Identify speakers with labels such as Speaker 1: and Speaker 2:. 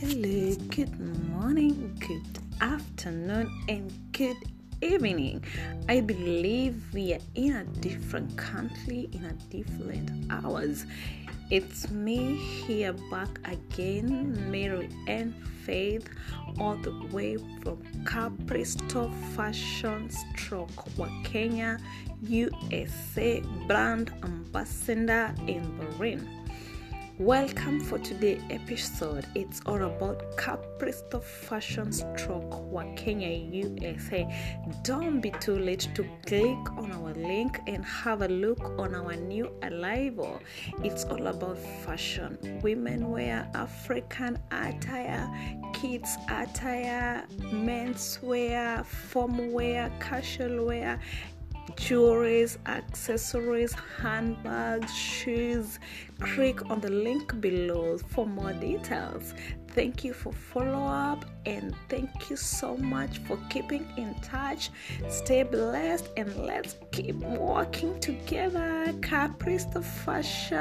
Speaker 1: Hello, good morning, good afternoon, and good evening. I believe we are in a different country, in a different hours. It's me here back again, Mary and Faith, all the way from Crypto Fashion Stroke, Kenya, USA, brand ambassador in Bahrain. Welcome for today's episode. It's all about Crypto Fashion Stroke Kenya USA. Don't be too late to click on our link and have a look on our new arrival. It's all about fashion, women wear, African attire, kids attire, men's wear, formal wear, casual wear jewelries, accessories, handbags, shoes. Click on the link below for more details. Thank you for follow up and thank you so much for keeping in touch. Stay blessed and let's keep working together. Caprice the fashion.